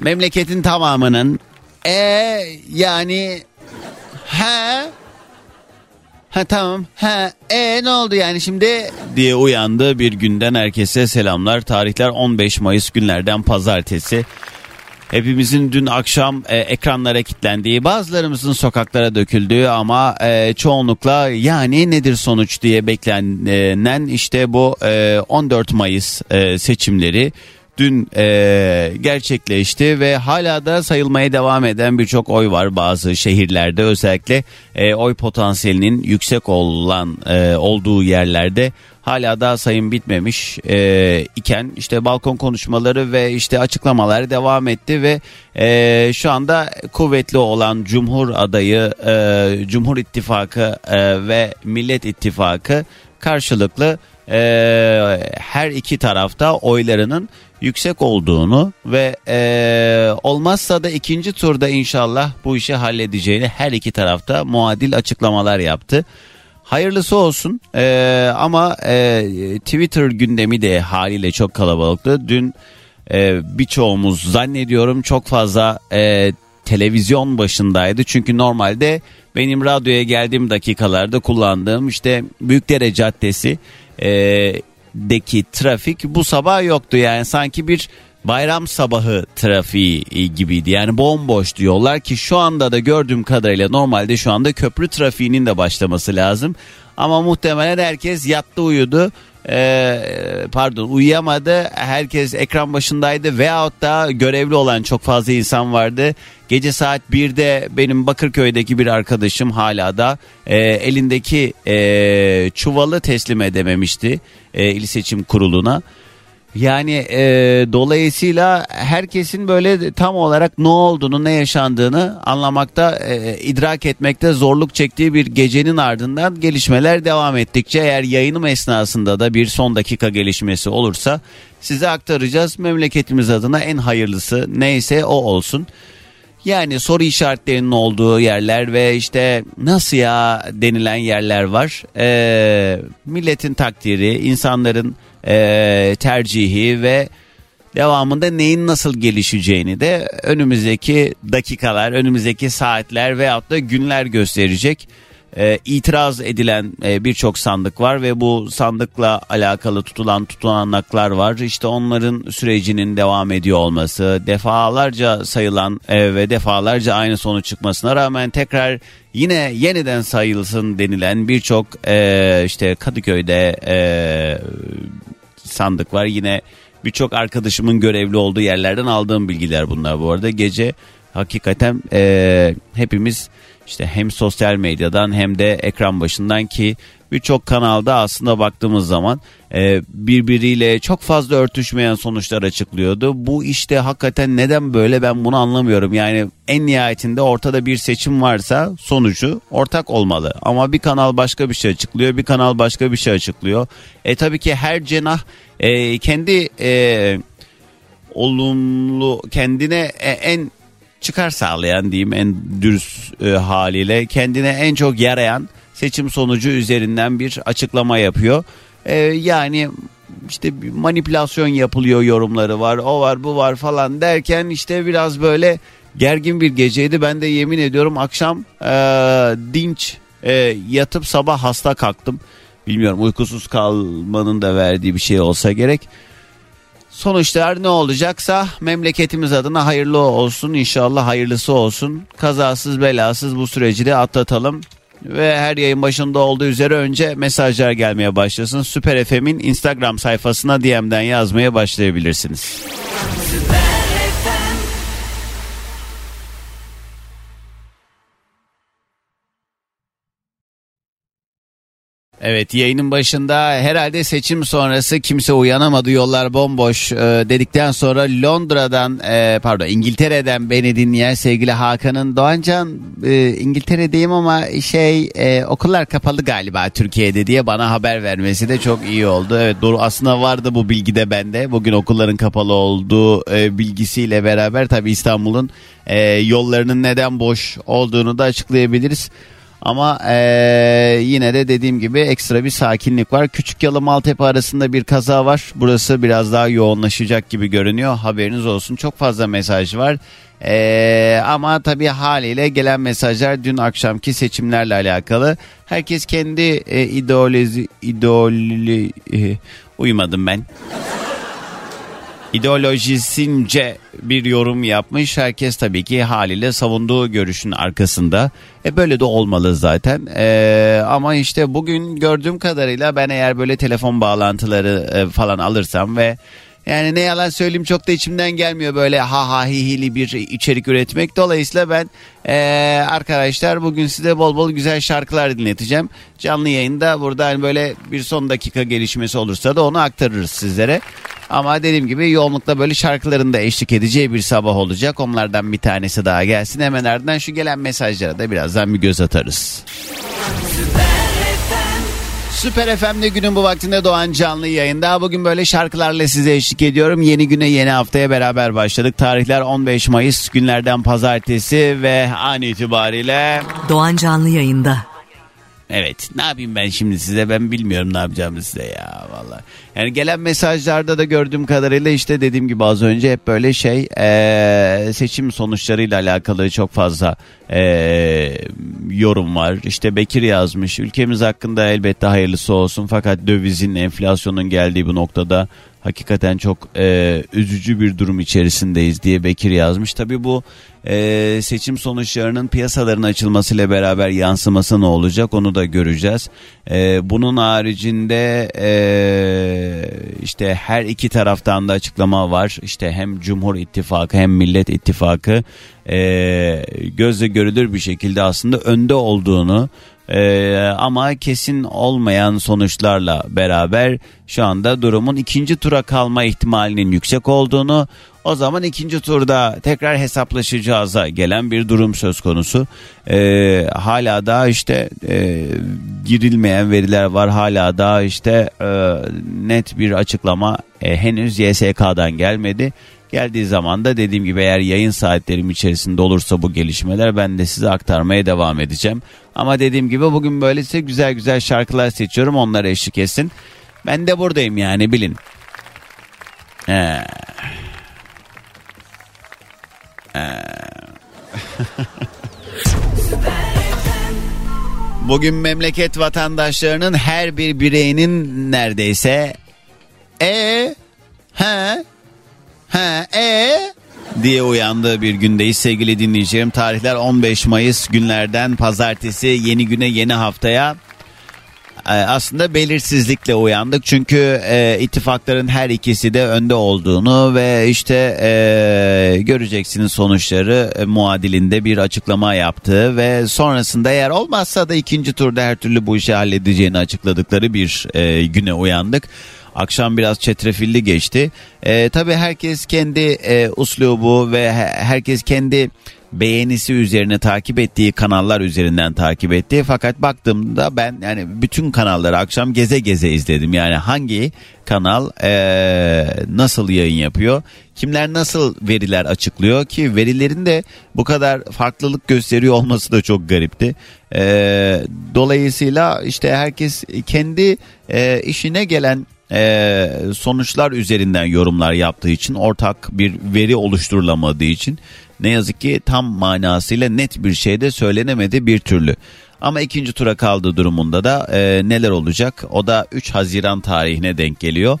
Memleketin tamamının e yani he Ha tamam. Ha e ne oldu yani şimdi? Diye uyandı bir günden herkese selamlar. Tarihler 15 Mayıs günlerden pazartesi. Hepimizin dün akşam e, ekranlara kilitlendiği, bazılarımızın sokaklara döküldüğü ama e, çoğunlukla yani nedir sonuç diye beklenen işte bu e, 14 Mayıs e, seçimleri dün e, gerçekleşti ve hala da sayılmaya devam eden birçok oy var bazı şehirlerde. Özellikle e, oy potansiyelinin yüksek olan e, olduğu yerlerde hala da sayım bitmemiş e, iken işte balkon konuşmaları ve işte açıklamalar devam etti ve e, şu anda kuvvetli olan Cumhur adayı e, Cumhur İttifakı e, ve Millet İttifakı karşılıklı e, her iki tarafta oylarının yüksek olduğunu ve e, olmazsa da ikinci turda inşallah bu işi halledeceğini her iki tarafta muadil açıklamalar yaptı. Hayırlısı olsun e, ama e, Twitter gündemi de haliyle çok kalabalıktı. Dün e, birçoğumuz zannediyorum çok fazla e, televizyon başındaydı. Çünkü normalde benim radyoya geldiğim dakikalarda kullandığım işte Büyükdere Caddesi e, deki trafik bu sabah yoktu. Yani sanki bir bayram sabahı trafiği gibiydi. Yani bomboş diyorlar ki şu anda da gördüğüm kadarıyla normalde şu anda köprü trafiğinin de başlaması lazım. Ama muhtemelen herkes yattı uyudu. Ee, pardon uyuyamadı. Herkes ekran başındaydı veyahut da görevli olan çok fazla insan vardı. Gece saat 1'de benim Bakırköy'deki bir arkadaşım hala da e, elindeki e, çuvalı teslim edememişti e, il seçim kuruluna yani e, dolayısıyla herkesin böyle tam olarak ne olduğunu ne yaşandığını anlamakta e, idrak etmekte zorluk çektiği bir gecenin ardından gelişmeler devam ettikçe eğer yayınım esnasında da bir son dakika gelişmesi olursa size aktaracağız. Memleketimiz adına en hayırlısı neyse o olsun. Yani soru işaretlerinin olduğu yerler ve işte nasıl ya denilen yerler var. Ee, milletin takdiri, insanların e, tercihi ve devamında neyin nasıl gelişeceğini de önümüzdeki dakikalar, önümüzdeki saatler veyahut da günler gösterecek. E, itiraz edilen e, birçok sandık var ve bu sandıkla alakalı tutulan tutulanaklar var. İşte onların sürecinin devam ediyor olması, defalarca sayılan e, ve defalarca aynı sonuç çıkmasına rağmen tekrar yine yeniden sayılsın denilen birçok e, işte Kadıköy'de e, sandık var. Yine birçok arkadaşımın görevli olduğu yerlerden aldığım bilgiler bunlar bu arada. Gece hakikaten e, hepimiz işte hem sosyal medyadan hem de ekran başından ki birçok kanalda aslında baktığımız zaman e, birbiriyle çok fazla örtüşmeyen sonuçlar açıklıyordu. Bu işte hakikaten neden böyle ben bunu anlamıyorum. Yani en nihayetinde ortada bir seçim varsa sonucu ortak olmalı. Ama bir kanal başka bir şey açıklıyor, bir kanal başka bir şey açıklıyor. E tabii ki her cenah e, kendi e, olumlu kendine e, en çıkar sağlayan diyeyim en dürüst e, haliyle kendine en çok yarayan seçim sonucu üzerinden bir açıklama yapıyor. E, yani işte manipülasyon yapılıyor yorumları var o var bu var falan derken işte biraz böyle gergin bir geceydi. Ben de yemin ediyorum akşam e, dinç e, yatıp sabah hasta kalktım. Bilmiyorum uykusuz kalmanın da verdiği bir şey olsa gerek. Sonuçlar ne olacaksa memleketimiz adına hayırlı olsun inşallah hayırlısı olsun. Kazasız belasız bu süreci de atlatalım. Ve her yayın başında olduğu üzere önce mesajlar gelmeye başlasın. Süper FM'in Instagram sayfasına DM'den yazmaya başlayabilirsiniz. Evet yayının başında herhalde seçim sonrası kimse uyanamadı yollar bomboş e, dedikten sonra Londra'dan e, pardon İngiltere'den beni dinleyen sevgili Hakan'ın Doğancan e, İngiltere'deyim ama şey e, okullar kapalı galiba Türkiye'de diye bana haber vermesi de çok iyi oldu. Evet doğru aslında vardı bu bilgi de bende bugün okulların kapalı olduğu e, bilgisiyle beraber tabi İstanbul'un e, yollarının neden boş olduğunu da açıklayabiliriz. Ama ee, yine de dediğim gibi ekstra bir sakinlik var. Küçük Yalı Maltepe arasında bir kaza var. Burası biraz daha yoğunlaşacak gibi görünüyor. Haberiniz olsun. Çok fazla mesaj var. Ee, ama tabii haliyle gelen mesajlar dün akşamki seçimlerle alakalı. Herkes kendi e, ideoloji idoli e, uyumadım ben ideolojisince bir yorum yapmış. Herkes tabii ki haliyle savunduğu görüşün arkasında. E böyle de olmalı zaten. E, ama işte bugün gördüğüm kadarıyla ben eğer böyle telefon bağlantıları e, falan alırsam ve yani ne yalan söyleyeyim çok da içimden gelmiyor böyle ha ha hi hili bir içerik üretmek. Dolayısıyla ben ee, arkadaşlar bugün size bol bol güzel şarkılar dinleteceğim. Canlı yayında burada hani böyle bir son dakika gelişmesi olursa da onu aktarırız sizlere. Ama dediğim gibi yoğunlukla böyle şarkıların da eşlik edeceği bir sabah olacak. Onlardan bir tanesi daha gelsin. Hemen ardından şu gelen mesajlara da birazdan bir göz atarız. Süper FM'de günün bu vaktinde doğan canlı yayında. Bugün böyle şarkılarla size eşlik ediyorum. Yeni güne yeni haftaya beraber başladık. Tarihler 15 Mayıs günlerden pazartesi ve an itibariyle... Doğan canlı yayında. Evet ne yapayım ben şimdi size ben bilmiyorum ne yapacağımı size ya valla. Yani gelen mesajlarda da gördüğüm kadarıyla işte dediğim gibi az önce hep böyle şey ee, seçim sonuçlarıyla alakalı çok fazla ee, yorum var. İşte Bekir yazmış ülkemiz hakkında elbette hayırlısı olsun fakat dövizin enflasyonun geldiği bu noktada hakikaten çok e, üzücü bir durum içerisindeyiz diye Bekir yazmış. Tabi bu e, seçim sonuçlarının piyasaların açılmasıyla beraber yansıması ne olacak onu da göreceğiz. E, bunun haricinde e, işte her iki taraftan da açıklama var. İşte hem Cumhur İttifakı hem Millet İttifakı e, gözle görülür bir şekilde aslında önde olduğunu ee, ama kesin olmayan sonuçlarla beraber şu anda durumun ikinci tura kalma ihtimalinin yüksek olduğunu o zaman ikinci turda tekrar hesaplaşacağıza gelen bir durum söz konusu. Ee, hala daha işte e, girilmeyen veriler var. Hala daha işte e, net bir açıklama e, henüz YSK'dan gelmedi. Geldiği zaman da dediğim gibi eğer yayın saatlerim içerisinde olursa bu gelişmeler ben de size aktarmaya devam edeceğim. Ama dediğim gibi bugün böylese güzel güzel şarkılar seçiyorum onlara eşlik etsin. Ben de buradayım yani bilin. Ee. Ee. Bugün memleket vatandaşlarının her bir bireyinin neredeyse e he he e diye uyandığı bir gündeyiz sevgili dinleyicilerim. Tarihler 15 Mayıs günlerden pazartesi yeni güne yeni haftaya e, aslında belirsizlikle uyandık çünkü e, ittifakların her ikisi de önde olduğunu ve işte e, göreceksiniz sonuçları e, muadilinde bir açıklama yaptığı ve sonrasında eğer olmazsa da ikinci turda her türlü bu işi halledeceğini açıkladıkları bir e, güne uyandık. Akşam biraz çetrefilli geçti. E, tabii herkes kendi e, uslubu ve herkes kendi beğenisi üzerine takip ettiği kanallar üzerinden takip etti. Fakat baktığımda ben yani bütün kanalları akşam geze geze izledim. Yani hangi kanal ee, nasıl yayın yapıyor? Kimler nasıl veriler açıklıyor ki verilerin de bu kadar farklılık gösteriyor olması da çok garipti. E, dolayısıyla işte herkes kendi e, işine gelen e, sonuçlar üzerinden yorumlar yaptığı için ortak bir veri oluşturulamadığı için ne yazık ki tam manasıyla net bir şey de söylenemedi bir türlü. Ama ikinci tura kaldığı durumunda da e, neler olacak? O da 3 Haziran tarihine denk geliyor.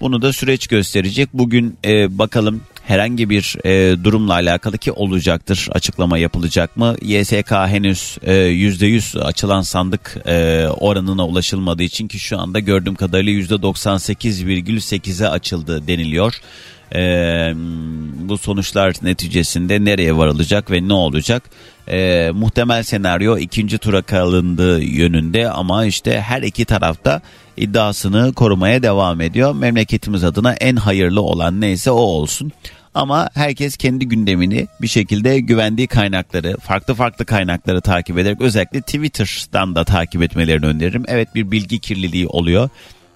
Bunu da süreç gösterecek. Bugün e, bakalım herhangi bir e, durumla alakalı ki olacaktır. Açıklama yapılacak mı? YSK henüz e, %100 açılan sandık e, oranına ulaşılmadığı için ki şu anda gördüğüm kadarıyla %98,8'e açıldı deniliyor. Ee, bu sonuçlar neticesinde nereye varılacak ve ne olacak? E, muhtemel senaryo ikinci tura kalındığı yönünde ama işte her iki tarafta iddiasını korumaya devam ediyor. Memleketimiz adına en hayırlı olan neyse o olsun. Ama herkes kendi gündemini bir şekilde güvendiği kaynakları, farklı farklı kaynakları takip ederek özellikle Twitter'dan da takip etmelerini öneririm. Evet bir bilgi kirliliği oluyor.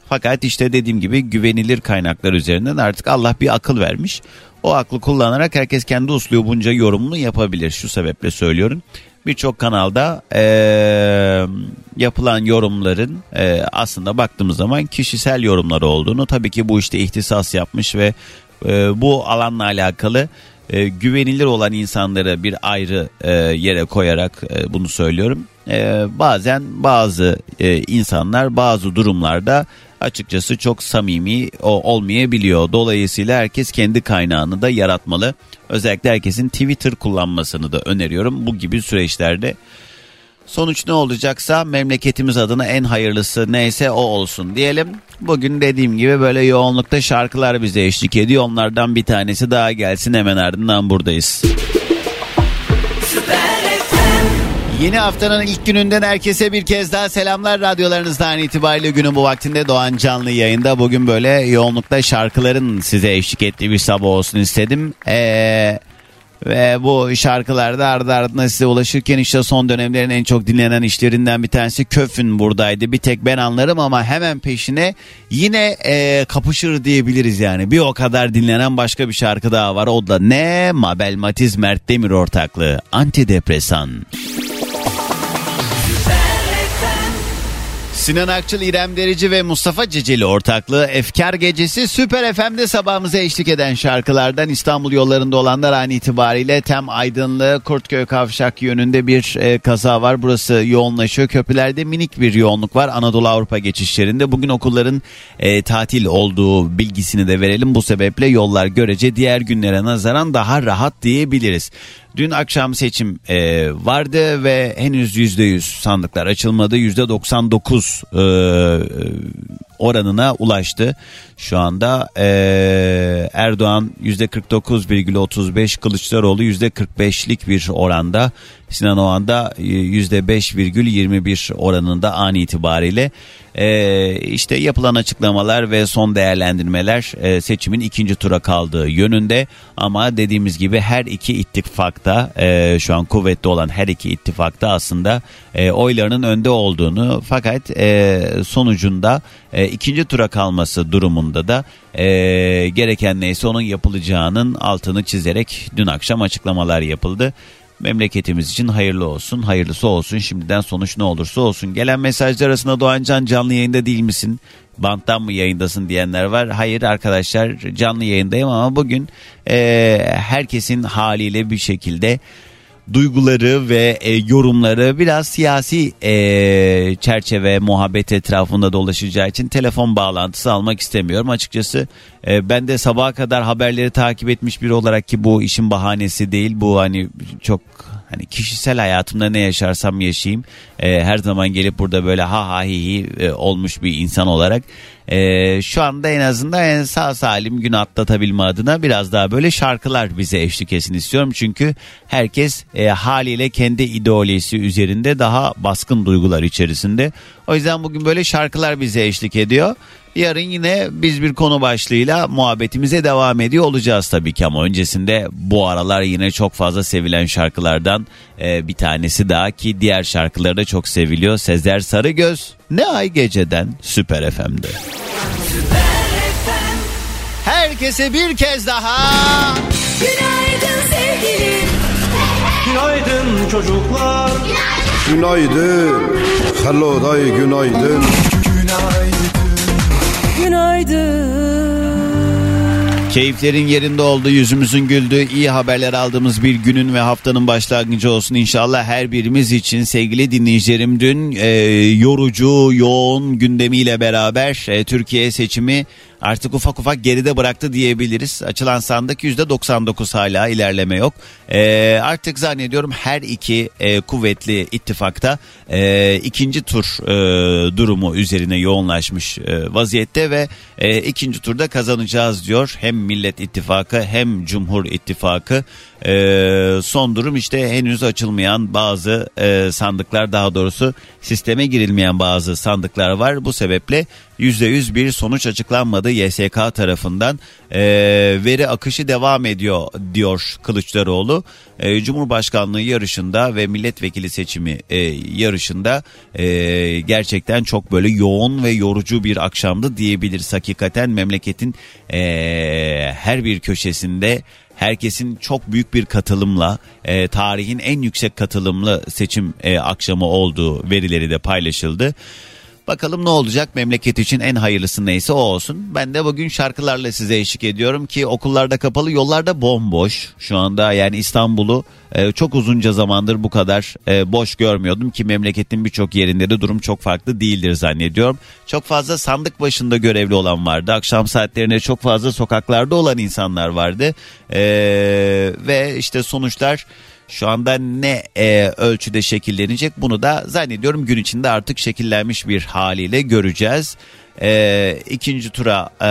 Fakat işte dediğim gibi güvenilir kaynaklar üzerinden artık Allah bir akıl vermiş. O aklı kullanarak herkes kendi uslubunca yorumunu yapabilir. Şu sebeple söylüyorum. Birçok kanalda e, yapılan yorumların e, aslında baktığımız zaman kişisel yorumlar olduğunu tabii ki bu işte ihtisas yapmış ve e, bu alanla alakalı e, güvenilir olan insanları bir ayrı e, yere koyarak e, bunu söylüyorum. E, bazen bazı e, insanlar bazı durumlarda açıkçası çok samimi olmayabiliyor. Dolayısıyla herkes kendi kaynağını da yaratmalı. Özellikle herkesin Twitter kullanmasını da öneriyorum bu gibi süreçlerde. Sonuç ne olacaksa memleketimiz adına en hayırlısı neyse o olsun diyelim. Bugün dediğim gibi böyle yoğunlukta şarkılar bize eşlik ediyor. Onlardan bir tanesi daha gelsin hemen ardından buradayız. Yeni haftanın ilk gününden herkese bir kez daha selamlar. Radyolarınızdan itibariyle günün bu vaktinde Doğan Canlı yayında. Bugün böyle yoğunlukta şarkıların size eşlik ettiği bir sabah olsun istedim. Eee... Ve bu şarkılarda ardı ardına size ulaşırken işte son dönemlerin en çok dinlenen işlerinden bir tanesi Köfün buradaydı. Bir tek ben anlarım ama hemen peşine yine e, kapışır diyebiliriz yani. Bir o kadar dinlenen başka bir şarkı daha var. O da ne? Mabel Matiz Mert Demir ortaklığı. Antidepresan. Sinan Akçıl, İrem Derici ve Mustafa Ceceli ortaklığı Efkar Gecesi Süper FM'de sabahımıza eşlik eden şarkılardan İstanbul yollarında olanlar an itibariyle Tem Aydınlı Kurtköy Kavşak yönünde bir e, kaza var. Burası yoğunlaşıyor. Köprülerde minik bir yoğunluk var Anadolu Avrupa geçişlerinde. Bugün okulların e, tatil olduğu bilgisini de verelim. Bu sebeple yollar görece diğer günlere nazaran daha rahat diyebiliriz. Dün akşam seçim e, vardı ve henüz %100 sandıklar açılmadı. %99 e, oranına ulaştı. Şu anda e, Erdoğan %49,35 Kılıçdaroğlu %45'lik bir oranda Sinan Oğan da %5,21 oranında an itibariyle e, işte yapılan açıklamalar ve son değerlendirmeler e, seçimin ikinci tura kaldığı yönünde ama dediğimiz gibi her iki ittifakta e, şu an kuvvetli olan her iki ittifakta aslında e, oylarının önde olduğunu fakat e, sonucunda e, ikinci tura kalması durumunda da e, gereken neyse onun yapılacağının altını çizerek dün akşam açıklamalar yapıldı. Memleketimiz için hayırlı olsun, hayırlısı olsun. Şimdiden sonuç ne olursa olsun. Gelen mesajlar arasında Doğancan canlı yayında değil misin? Banttan mı yayındasın diyenler var. Hayır arkadaşlar canlı yayındayım ama bugün e, herkesin haliyle bir şekilde duyguları ve e, yorumları biraz siyasi e, çerçeve muhabbet etrafında dolaşacağı için telefon bağlantısı almak istemiyorum. Açıkçası e, ben de sabaha kadar haberleri takip etmiş biri olarak ki bu işin bahanesi değil. Bu hani çok hani kişisel hayatımda ne yaşarsam yaşayayım e, her zaman gelip burada böyle ha ha hi hi e, olmuş bir insan olarak e, şu anda en azından en sağ salim gün atlatabilme adına biraz daha böyle şarkılar bize eşlik etsin istiyorum. Çünkü herkes e, haliyle kendi ideolojisi üzerinde daha baskın duygular içerisinde. O yüzden bugün böyle şarkılar bize eşlik ediyor. Yarın yine biz bir konu başlığıyla muhabbetimize devam ediyor olacağız tabii ki ama öncesinde bu aralar yine çok fazla sevilen şarkılardan e, bir tanesi daha ki diğer şarkıları da çok seviliyor. Sezer Sarıgöz ne ay geceden Süper FM'de. Herkese bir kez daha Günaydın sevgilim. Günaydın çocuklar. Günaydın. Hello day günaydın. Keyiflerin yerinde olduğu, yüzümüzün güldüğü, iyi haberler aldığımız bir günün ve haftanın başlangıcı olsun inşallah her birimiz için sevgili dinleyicilerim. Dün e, yorucu, yoğun gündemiyle beraber e, Türkiye seçimi artık ufak ufak geride bıraktı diyebiliriz. Açılan sandık %99 hala ilerleme yok. Ee, artık zannediyorum her iki e, kuvvetli ittifakta e, ikinci tur e, durumu üzerine yoğunlaşmış e, vaziyette ve e, ikinci turda kazanacağız diyor. Hem Millet İttifakı hem Cumhur İttifakı. E, son durum işte henüz açılmayan bazı e, sandıklar daha doğrusu sisteme girilmeyen bazı sandıklar var. Bu sebeple %100 bir sonuç açıklanmadı YSK tarafından. E, veri akışı devam ediyor diyor Kılıçdaroğlu. E, Cumhurbaşkanlığı yarışında ve milletvekili seçimi e, yarışında e, gerçekten çok böyle yoğun ve yorucu bir akşamdı diyebiliriz. Hakikaten memleketin e, her bir köşesinde herkesin çok büyük bir katılımla e, tarihin en yüksek katılımlı seçim e, akşamı olduğu verileri de paylaşıldı. Bakalım ne olacak memleket için en hayırlısı neyse o olsun. Ben de bugün şarkılarla size eşlik ediyorum ki okullarda kapalı yollarda bomboş. Şu anda yani İstanbul'u e, çok uzunca zamandır bu kadar e, boş görmüyordum ki memleketin birçok yerinde de durum çok farklı değildir zannediyorum. Çok fazla sandık başında görevli olan vardı. Akşam saatlerinde çok fazla sokaklarda olan insanlar vardı. E, ve işte sonuçlar şu anda ne e, ölçüde şekillenecek bunu da zannediyorum gün içinde artık şekillenmiş bir haliyle göreceğiz. E, ikinci tura e,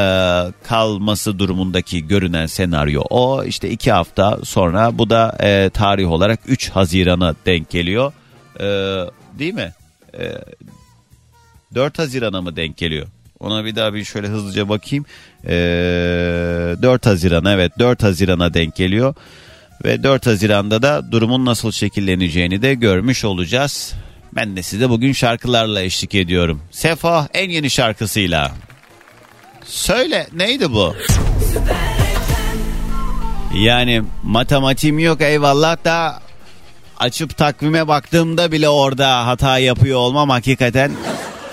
kalması durumundaki görünen senaryo o işte iki hafta sonra bu da e, tarih olarak 3 Haziran'a denk geliyor e, değil mi? E, 4 Haziran'a mı denk geliyor? Ona bir daha bir şöyle hızlıca bakayım. E, 4 Haziran evet 4 Haziran'a denk geliyor. Ve 4 Haziran'da da durumun nasıl şekilleneceğini de görmüş olacağız. Ben de size bugün şarkılarla eşlik ediyorum. Sefa en yeni şarkısıyla. Söyle neydi bu? Yani matematiğim yok eyvallah da açıp takvime baktığımda bile orada hata yapıyor olmam hakikaten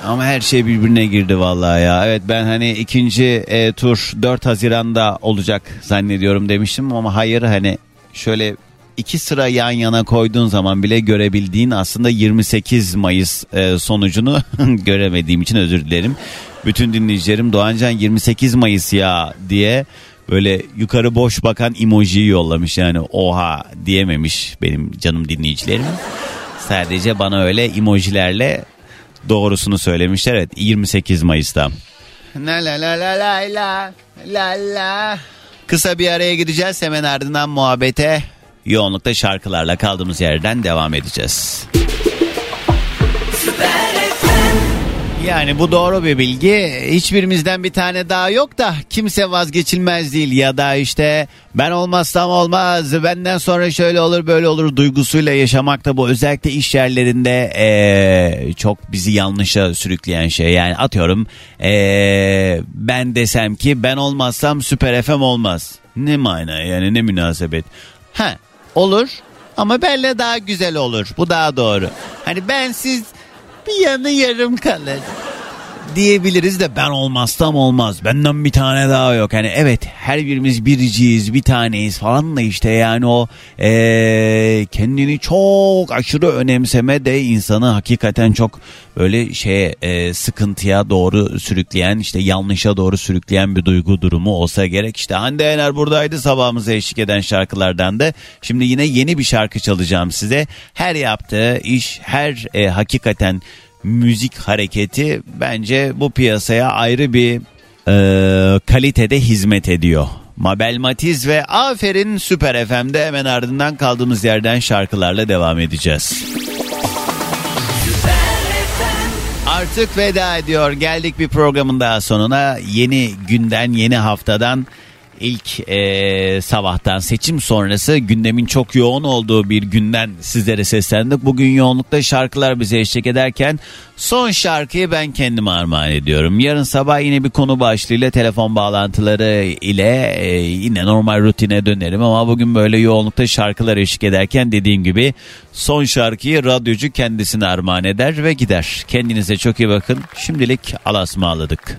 ama her şey birbirine girdi vallahi ya. Evet ben hani ikinci e, tur 4 Haziran'da olacak zannediyorum demiştim ama hayır hani şöyle iki sıra yan yana koyduğun zaman bile görebildiğin aslında 28 Mayıs e, sonucunu göremediğim için özür dilerim. Bütün dinleyicilerim Doğancan 28 Mayıs ya diye böyle yukarı boş bakan emojiyi yollamış yani oha diyememiş benim canım dinleyicilerim. Sadece bana öyle emojilerle doğrusunu söylemişler. Evet 28 Mayıs'ta. La la la la la la la. Kısa bir araya gideceğiz hemen ardından muhabbete yoğunlukta şarkılarla kaldığımız yerden devam edeceğiz. Yani bu doğru bir bilgi. Hiçbirimizden bir tane daha yok da kimse vazgeçilmez değil ya da işte ben olmazsam olmaz benden sonra şöyle olur böyle olur duygusuyla yaşamak da bu özellikle iş yerlerinde ee, çok bizi yanlışa sürükleyen şey. Yani atıyorum ee, ben desem ki ben olmazsam Süper FM olmaz. Ne mana yani ne münasebet. Ha olur ama benle daha güzel olur. Bu daha doğru. Hani ben siz bir yanı yarım kalır diyebiliriz de ben olmazsam olmaz. Benden bir tane daha yok. Hani evet her birimiz biriciyiz bir taneyiz falan da işte yani o ee, kendini çok aşırı önemseme de insanı hakikaten çok böyle şeye e, sıkıntıya doğru sürükleyen işte yanlışa doğru sürükleyen bir duygu durumu olsa gerek. İşte Hande Yener buradaydı sabahımıza eşlik eden şarkılardan da. Şimdi yine yeni bir şarkı çalacağım size. Her yaptığı iş her e, hakikaten müzik hareketi bence bu piyasaya ayrı bir e, kalitede hizmet ediyor. Mabel Matiz ve Aferin Süper FM'de hemen ardından kaldığımız yerden şarkılarla devam edeceğiz. Artık veda ediyor. Geldik bir programın daha sonuna. Yeni günden, yeni haftadan ilk e, sabahtan seçim sonrası gündemin çok yoğun olduğu bir günden sizlere seslendik. Bugün yoğunlukta şarkılar bize eşlik ederken son şarkıyı ben kendime armağan ediyorum. Yarın sabah yine bir konu başlığıyla telefon bağlantıları ile e, yine normal rutine dönerim ama bugün böyle yoğunlukta şarkılar eşlik ederken dediğim gibi son şarkıyı radyocu kendisine armağan eder ve gider. Kendinize çok iyi bakın. Şimdilik alasmaladık.